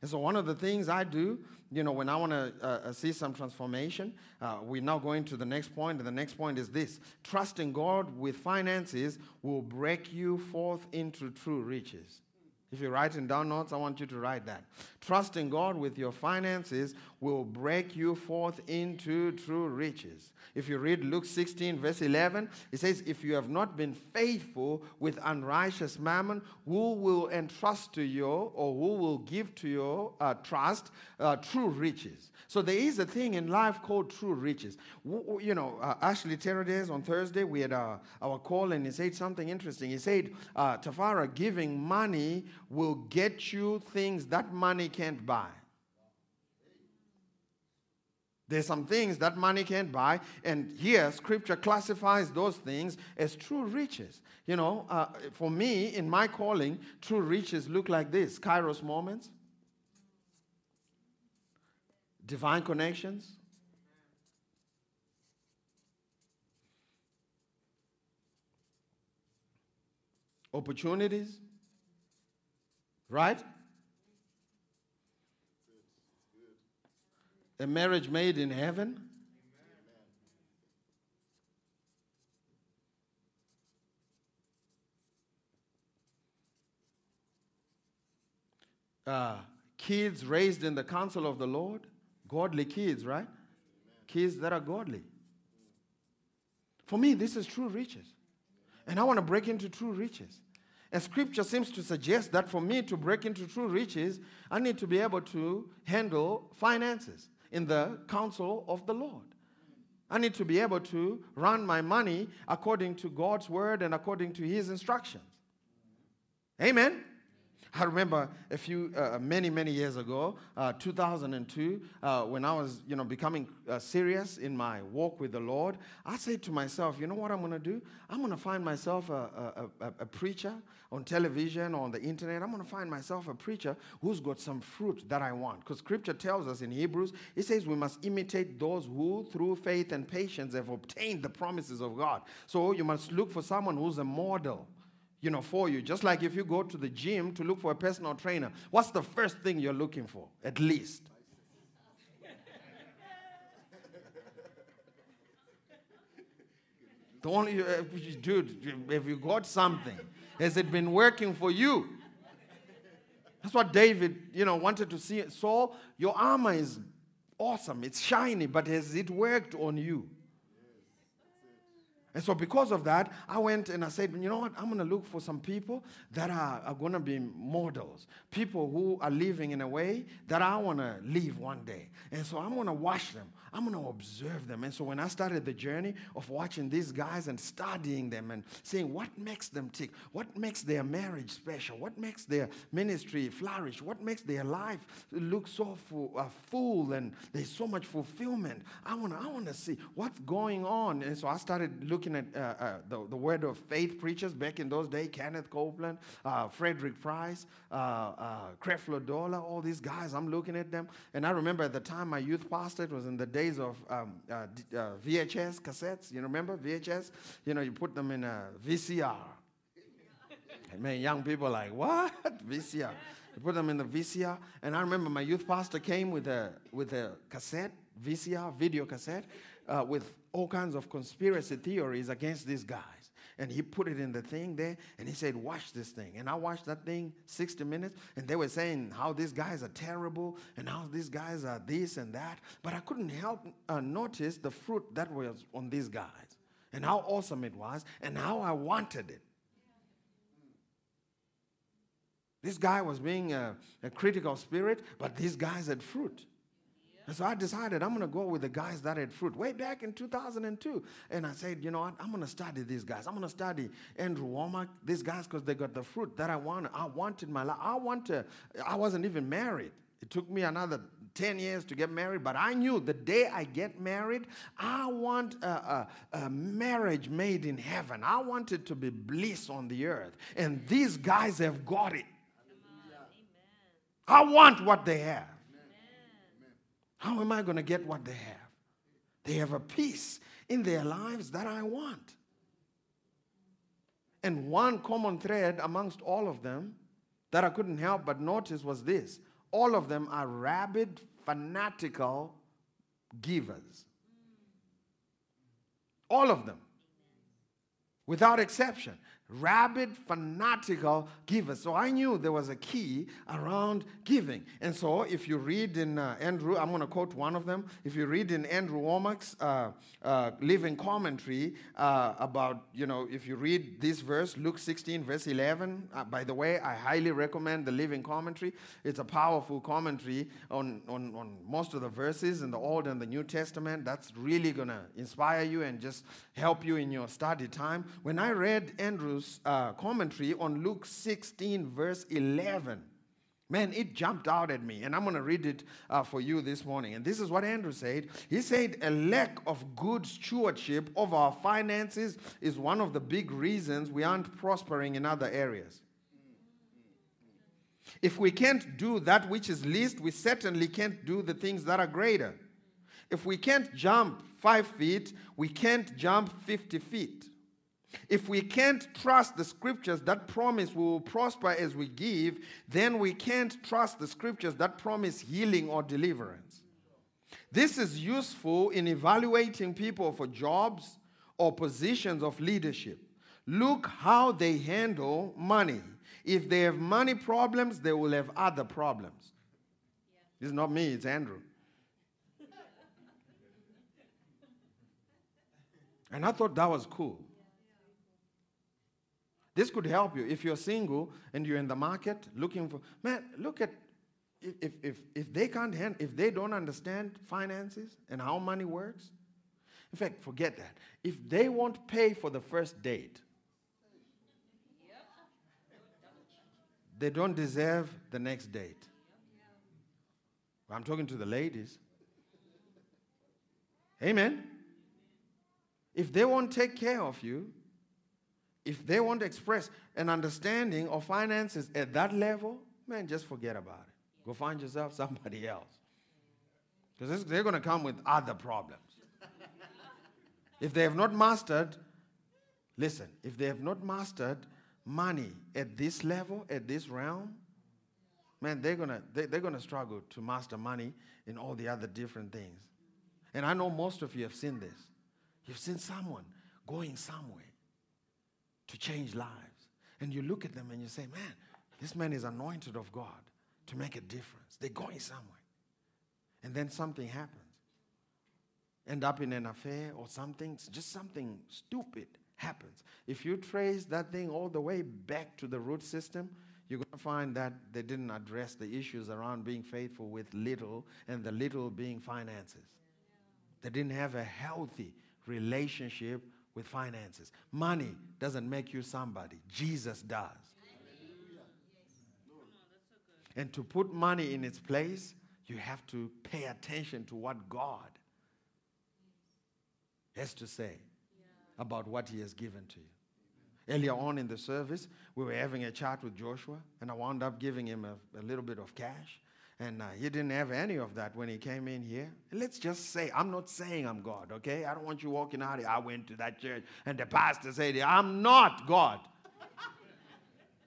And so, one of the things I do, you know, when I want to uh, see some transformation, uh, we're now going to the next point, and the next point is this trusting God with finances will break you forth into true riches. If you're writing down notes, I want you to write that. Trusting God with your finances will break you forth into true riches. If you read Luke 16, verse 11, it says, If you have not been faithful with unrighteous mammon, who will entrust to you or who will give to your uh, trust uh, true riches? So there is a thing in life called true riches. W- you know, uh, Ashley Terradez on Thursday, we had our, our call and he said something interesting. He said, uh, Tafara, giving money will get you things that money can't buy. There's some things that money can't buy, and here scripture classifies those things as true riches. You know, uh, for me, in my calling, true riches look like this kairos moments, divine connections, opportunities, right? A marriage made in heaven. Uh, kids raised in the counsel of the Lord, godly kids, right? Kids that are godly. For me, this is true riches. And I want to break into true riches. And scripture seems to suggest that for me to break into true riches, I need to be able to handle finances in the counsel of the Lord. I need to be able to run my money according to God's word and according to his instructions. Amen. I remember a few, uh, many, many years ago, uh, 2002, uh, when I was, you know, becoming uh, serious in my walk with the Lord. I said to myself, you know what I'm going to do? I'm going to find myself a, a, a, a preacher on television or on the internet. I'm going to find myself a preacher who's got some fruit that I want. Because Scripture tells us in Hebrews, it says we must imitate those who, through faith and patience, have obtained the promises of God. So you must look for someone who's a model you know, for you. Just like if you go to the gym to look for a personal trainer, what's the first thing you're looking for, at least? <laughs> the only, uh, dude, if you got something, has it been working for you? That's what David, you know, wanted to see. Saul, your armor is awesome, it's shiny, but has it worked on you? And so, because of that, I went and I said, you know what? I'm going to look for some people that are, are going to be models, people who are living in a way that I want to live one day. And so, I'm going to watch them, I'm going to observe them. And so, when I started the journey of watching these guys and studying them and seeing what makes them tick, what makes their marriage special, what makes their ministry flourish, what makes their life look so full, uh, full and there's so much fulfillment, I want to I wanna see what's going on. And so, I started looking at uh, uh, the, the word of faith preachers back in those days Kenneth Copeland, uh, Frederick Price, uh, uh, Creflo Dollar, all these guys. I'm looking at them. And I remember at the time my youth pastor, was in the days of um, uh, VHS cassettes. You know remember VHS? You know, you put them in a VCR. and young people like, what? VCR. You put them in the VCR. And I remember my youth pastor came with a, with a cassette, VCR, video cassette, uh, with all kinds of conspiracy theories against this guys. And he put it in the thing there and he said, Watch this thing. And I watched that thing 60 minutes and they were saying how these guys are terrible and how these guys are this and that. But I couldn't help uh, notice the fruit that was on these guys and how awesome it was and how I wanted it. This guy was being a, a critical spirit, but these guys had fruit. And so I decided I'm going to go with the guys that had fruit way back in 2002. And I said, you know what? I'm going to study these guys. I'm going to study Andrew Wommack, these guys, because they got the fruit that I wanted. I wanted my life. I want to, I wasn't even married. It took me another 10 years to get married, but I knew the day I get married, I want a, a, a, marriage made in heaven. I want it to be bliss on the earth. And these guys have got it. I want what they have. How am I going to get what they have? They have a peace in their lives that I want. And one common thread amongst all of them that I couldn't help but notice was this all of them are rabid, fanatical givers. All of them, without exception rabid, fanatical givers. So I knew there was a key around giving. And so if you read in uh, Andrew, I'm going to quote one of them. If you read in Andrew Wommack's uh, uh, living commentary uh, about, you know, if you read this verse, Luke 16, verse 11, uh, by the way, I highly recommend the living commentary. It's a powerful commentary on, on, on most of the verses in the Old and the New Testament. That's really going to inspire you and just help you in your study time. When I read Andrew uh, commentary on Luke 16, verse 11. Man, it jumped out at me, and I'm going to read it uh, for you this morning. And this is what Andrew said. He said, A lack of good stewardship of our finances is one of the big reasons we aren't prospering in other areas. If we can't do that which is least, we certainly can't do the things that are greater. If we can't jump five feet, we can't jump 50 feet. If we can't trust the scriptures that promise we will prosper as we give, then we can't trust the scriptures that promise healing or deliverance. This is useful in evaluating people for jobs or positions of leadership. Look how they handle money. If they have money problems, they will have other problems. Yeah. It's not me, it's Andrew. and I thought that was cool. This could help you. If you're single and you're in the market looking for, man, look at if, if, if, they can't hand, if they don't understand finances and how money works, in fact, forget that. If they won't pay for the first date, they don't deserve the next date. I'm talking to the ladies. Amen. If they won't take care of you, if they want to express an understanding of finances at that level, man, just forget about it. Go find yourself somebody else. Because they're going to come with other problems. <laughs> if they have not mastered, listen, if they have not mastered money at this level, at this realm, man, they're going to they, they're going to struggle to master money in all the other different things. And I know most of you have seen this. You've seen someone going somewhere to change lives. And you look at them and you say, man, this man is anointed of God to make a difference. They're going somewhere. And then something happens. End up in an affair or something, just something stupid happens. If you trace that thing all the way back to the root system, you're going to find that they didn't address the issues around being faithful with little and the little being finances. They didn't have a healthy relationship with finances. Money doesn't make you somebody, Jesus does. And to put money in its place, you have to pay attention to what God has to say about what He has given to you. Earlier on in the service, we were having a chat with Joshua, and I wound up giving him a, a little bit of cash. And uh, he didn't have any of that when he came in here. Let's just say, I'm not saying I'm God, okay? I don't want you walking out here. I went to that church and the pastor said, I'm not God.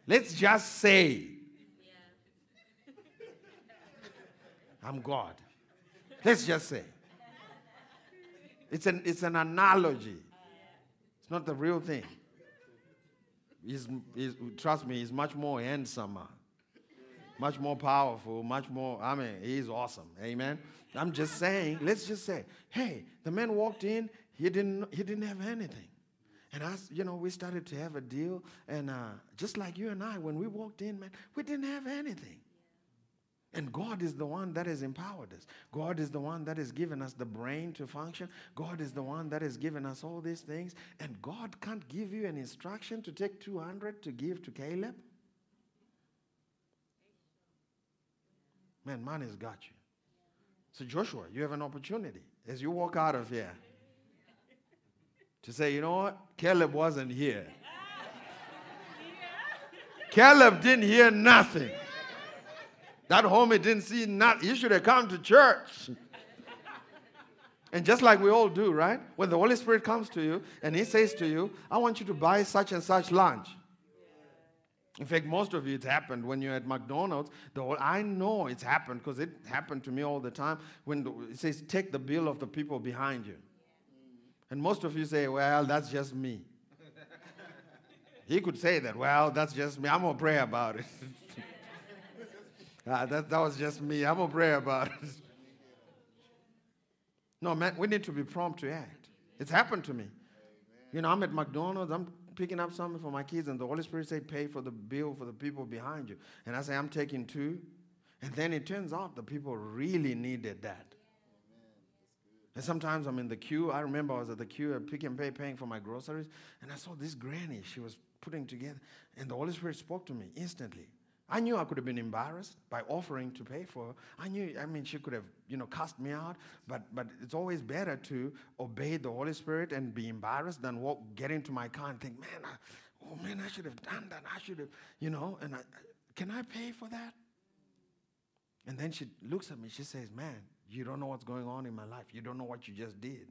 Let's just say, I'm God. Let's just say. It's an, it's an analogy, it's not the real thing. He's, he's, trust me, he's much more handsomer much more powerful, much more. I mean, he's awesome. Amen. I'm just saying, let's just say, hey, the man walked in, he didn't, he didn't have anything. And I, you know, we started to have a deal. And uh, just like you and I, when we walked in, man, we didn't have anything. And God is the one that has empowered us. God is the one that has given us the brain to function. God is the one that has given us all these things. And God can't give you an instruction to take 200 to give to Caleb. Man, money's got you. So, Joshua, you have an opportunity as you walk out of here to say, you know what? Caleb wasn't here. <laughs> Caleb didn't hear nothing. That homie didn't see nothing. You should have come to church. And just like we all do, right? When the Holy Spirit comes to you and He says to you, I want you to buy such and such lunch. In fact, most of you, it's happened when you're at McDonald's. The whole, I know it's happened because it happened to me all the time. When it says, take the bill of the people behind you. And most of you say, well, that's just me. <laughs> he could say that, well, that's just me. I'm going to pray about it. <laughs> ah, that, that was just me. I'm going to pray about it. <laughs> no, man, we need to be prompt to act. It's happened to me. You know, I'm at McDonald's, I'm picking up something for my kids, and the Holy Spirit say, pay for the bill for the people behind you. And I say, I'm taking two. And then it turns out the people really needed that. And sometimes I'm in the queue. I remember I was at the queue at Pick n Pay paying for my groceries, and I saw this granny she was putting together, and the Holy Spirit spoke to me instantly. I knew I could have been embarrassed by offering to pay for her. I knew, I mean, she could have, you know, cast me out, but, but it's always better to obey the Holy Spirit and be embarrassed than walk, get into my car and think, man, I, oh man, I should have done that. I should have, you know, and I, can I pay for that? And then she looks at me, she says, man, you don't know what's going on in my life. You don't know what you just did.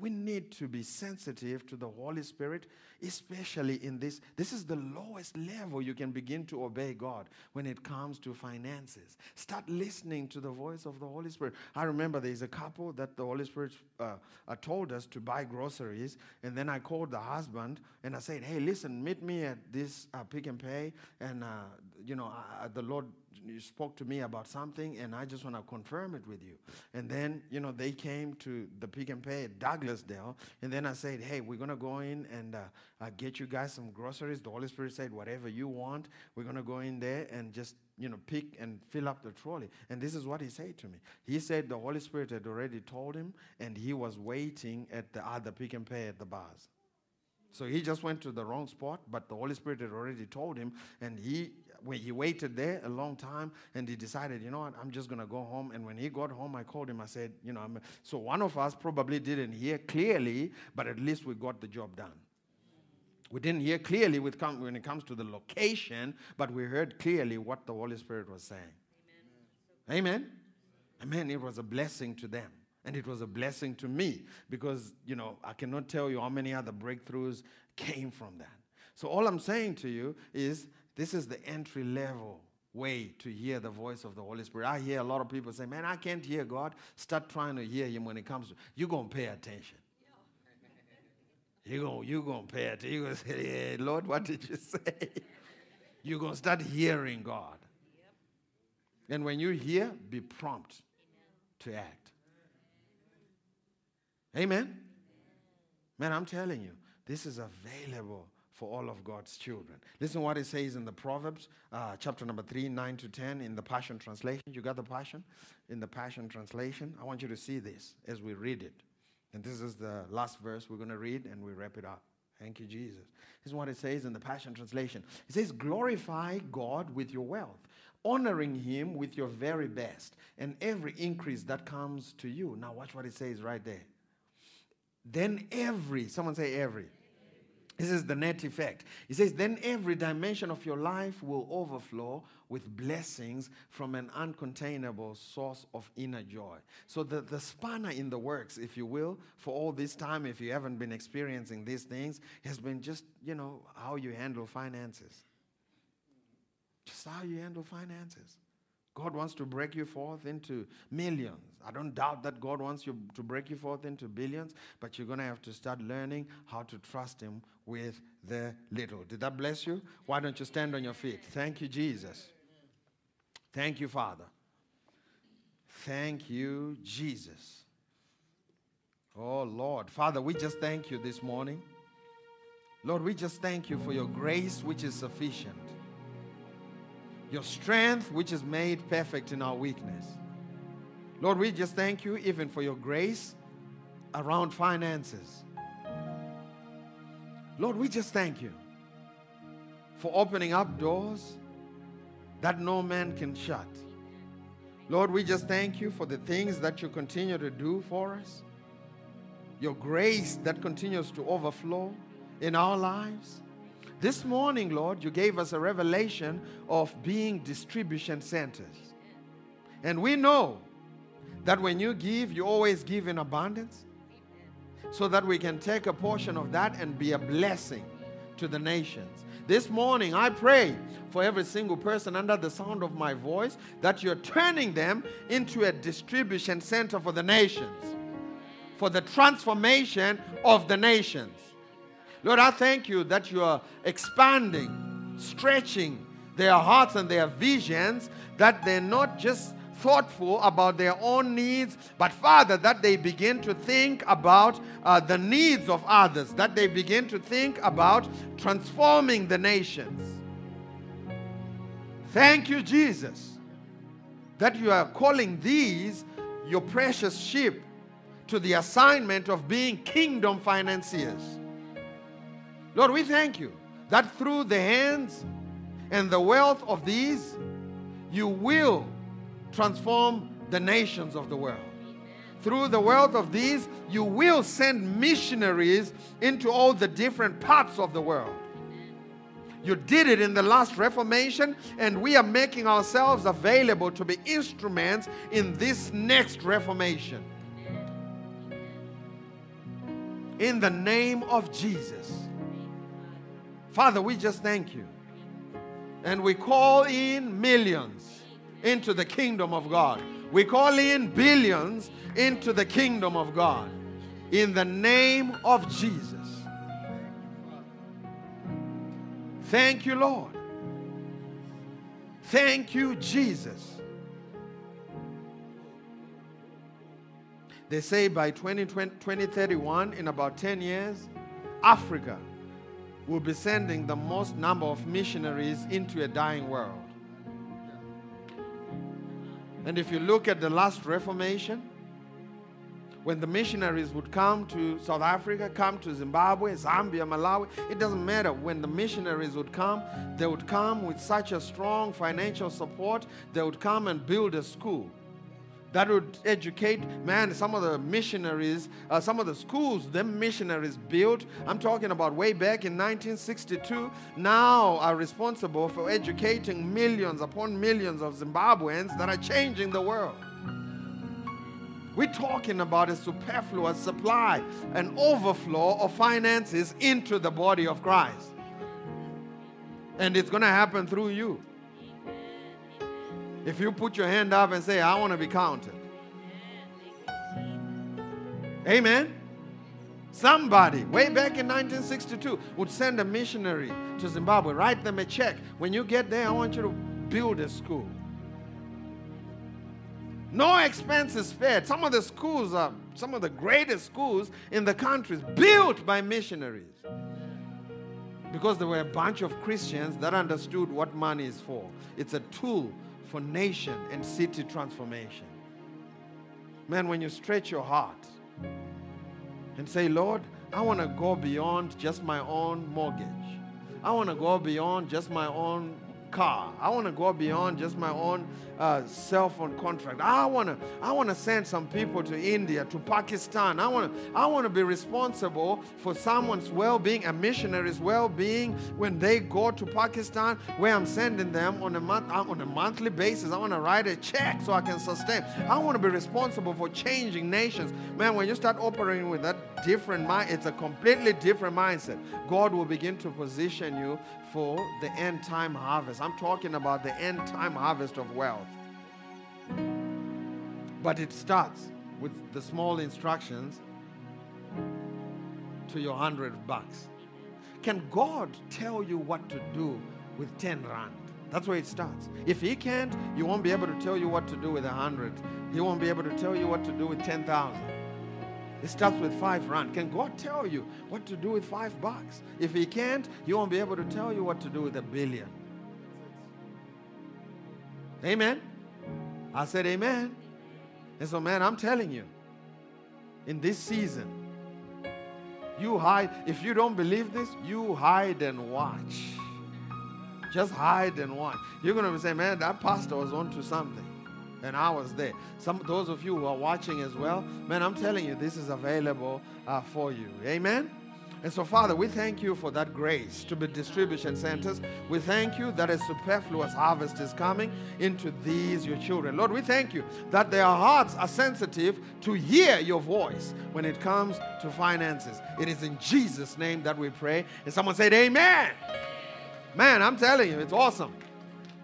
We need to be sensitive to the Holy Spirit, especially in this. This is the lowest level you can begin to obey God when it comes to finances. Start listening to the voice of the Holy Spirit. I remember there's a couple that the Holy Spirit uh, uh, told us to buy groceries, and then I called the husband and I said, "Hey, listen, meet me at this uh, Pick n Pay, and uh, you know, the Lord you spoke to me about something, and I just want to confirm it with you. And then, you know, they came to the Pick n Pay at Douglasdale, and then I said, hey, we're going to go in and uh, uh, get you guys some groceries. The Holy Spirit said, whatever you want, we're going to go in there and just, you know, pick and fill up the trolley. And this is what he said to me. He said the Holy Spirit had already told him, and he was waiting at the other Pick n Pay at the bars. So he just went to the wrong spot, but the Holy Spirit had already told him, and he when he waited there a long time, and he decided, you know what, I'm just gonna go home. And when he got home, I called him. I said, you know, I'm, so one of us probably didn't hear clearly, but at least we got the job done. We didn't hear clearly com- when it comes to the location, but we heard clearly what the Holy Spirit was saying. Amen. Amen. It was a blessing to them. And it was a blessing to me because, you know, I cannot tell you how many other breakthroughs came from that. So, all I'm saying to you is this is the entry level way to hear the voice of the Holy Spirit. I hear a lot of people say, Man, I can't hear God. Start trying to hear Him when it comes to you're going to pay attention. You're going you gonna pay attention. You're going to say, yeah, Lord, what did you say? <laughs> you're going to start hearing God. And when you hear, be prompt to act. Amen. Man, I'm telling you, this is available for all of God's children. Listen what it says in the Proverbs, uh, chapter number 3, 9 to 10, in the Passion Translation. You got the Passion? In the Passion Translation. I want you to see this as we read it. And this is the last verse we're going to read and we wrap it up. Thank you, Jesus. This is what it says in the Passion Translation. It says, Glorify God with your wealth, honoring Him with your very best, and every increase that comes to you. Now, watch what it says right there. Then every, someone say every. This is the net effect. He says, then every dimension of your life will overflow with blessings from an uncontainable source of inner joy. So, the, the spanner in the works, if you will, for all this time, if you haven't been experiencing these things, has been just, you know, how you handle finances. Just how you handle finances. God wants to break you forth into millions. I don't doubt that God wants you to break you forth into billions, but you're going to have to start learning how to trust Him with the little. Did that bless you? Why don't you stand on your feet? Thank you, Jesus. Thank you, Father. Thank you, Jesus. Oh, Lord. Father, we just thank you this morning. Lord, we just thank you for your grace, which is sufficient your strength, which is made perfect in our weakness. Lord, we just thank you even for your grace around finances. Lord, we just thank you for opening up doors that no man can shut. Lord, we just thank you for the things that you continue to do for us, your grace that continues to overflow in our lives. This morning, Lord, you gave us a revelation of being distribution centers. And we know that when you give, you always give in abundance so that we can take a portion of that and be a blessing to the nations. This morning, I pray for every single person under the sound of my voice that you're turning them into a distribution center for the nations, for the transformation of the nations. Lord, I thank you that you are expanding, stretching their hearts and their visions, that they're not just thoughtful about their own needs, but Father, that they begin to think about uh, the needs of others, that they begin to think about transforming the nations. Thank you, Jesus, that you are calling these your precious sheep to the assignment of being kingdom financiers. Lord, we thank you that through the hands and the wealth of these, you will transform the nations of the world. Through the wealth of these, you will send missionaries into all the different parts of the world. You did it in the last Reformation, and we are making ourselves available to be instruments in this next Reformation. In the name of Jesus. Father, we just thank you. And we call in millions into the kingdom of God. We call in billions into the kingdom of God. In the name of Jesus. Thank you, Lord. Thank you, Jesus. They say by 2020, 2031, in about 10 years, Africa will be sending the most number of missionaries into a dying world. And if you look at the last Reformation, when the missionaries would come to South Africa, come to Zimbabwe, Zambia, Malawi, it doesn't matter. When the missionaries would come, they would come with such a strong financial support, they would come and build a school that would educate man some of the missionaries uh, some of the schools them missionaries built. I'm talking about way back in 1962 now are responsible for educating millions upon millions of zimbabweans that are changing the world. We're talking about a superfluous supply an overflow of finances into the body of christ. And it's going to happen through you if you put your hand up and say, I want to be counted. Amen. Somebody, way back in 1962, would send a missionary to Zimbabwe, write them a check. When you get there, I want you to build a school. No expenses spared. Some of the schools are some of the greatest schools in the countries built by missionaries. Because there were a bunch of Christians that understood what money is for. It's a tool for nation and city transformation. Man, when you stretch your heart and say, Lord, I want to go beyond just my own mortgage, I want to go beyond just my own car. I want to go beyond just my own uh, cell phone contract. I want to I want to send some people to India, to Pakistan. I want to I want to be responsible for someone's well-being, a missionary's well-being when they go to Pakistan, where I'm sending them on a month uh, on a monthly basis. I want to write a check so I can sustain. I want to be responsible for changing nations. Man, when you start operating with that different mind, it's a completely different mindset. God will begin to position you for the end time harvest. I'm talking about the end time harvest of wealth. But it starts with the small instructions to your hundred bucks. Can God tell you what to do with 10 rand? That's where it starts. If He can't, He won't be able to tell you what to do with a hundred. He won't be able to tell you what to do with 10,000. It starts with five rand. Can God tell you what to do with five bucks? If He can't, He won't be able to tell you what to do with a billion. Amen. I said, Amen. And so, man, I'm telling you, in this season, you hide. If you don't believe this, you hide and watch. Just hide and watch. You're going to say, man, that pastor was onto something. And I was there. Some those of you who are watching as well, man, I'm telling you, this is available uh, for you. Amen. And so, Father, we thank you for that grace to be distribution centers. We thank you that a superfluous harvest is coming into these, your children. Lord, we thank you that their hearts are sensitive to hear your voice when it comes to finances. It is in Jesus' name that we pray. And someone said, Amen. Man, I'm telling you, it's awesome.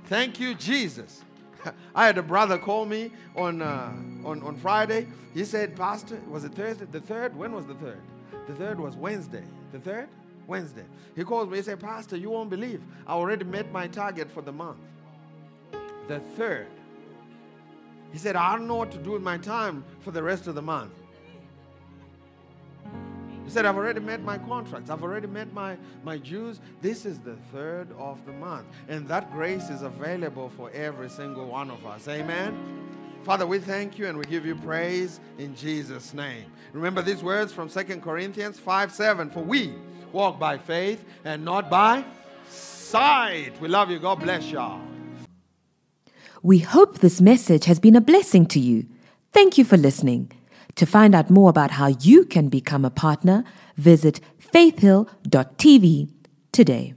Thank you, Jesus. <laughs> I had a brother call me on, uh, on, on Friday. He said, Pastor, was it Thursday? The third? When was the third? The third was Wednesday. The third? Wednesday. He calls me. He said, Pastor, you won't believe. I already met my target for the month. The third. He said, I don't know what to do with my time for the rest of the month. Said, I've already met my contracts. I've already met my, my dues. This is the third of the month. And that grace is available for every single one of us. Amen. Father, we thank you and we give you praise in Jesus' name. Remember these words from 2 Corinthians 5 7. For we walk by faith and not by sight. We love you. God bless y'all. We hope this message has been a blessing to you. Thank you for listening. To find out more about how you can become a partner, visit faithhill.tv today.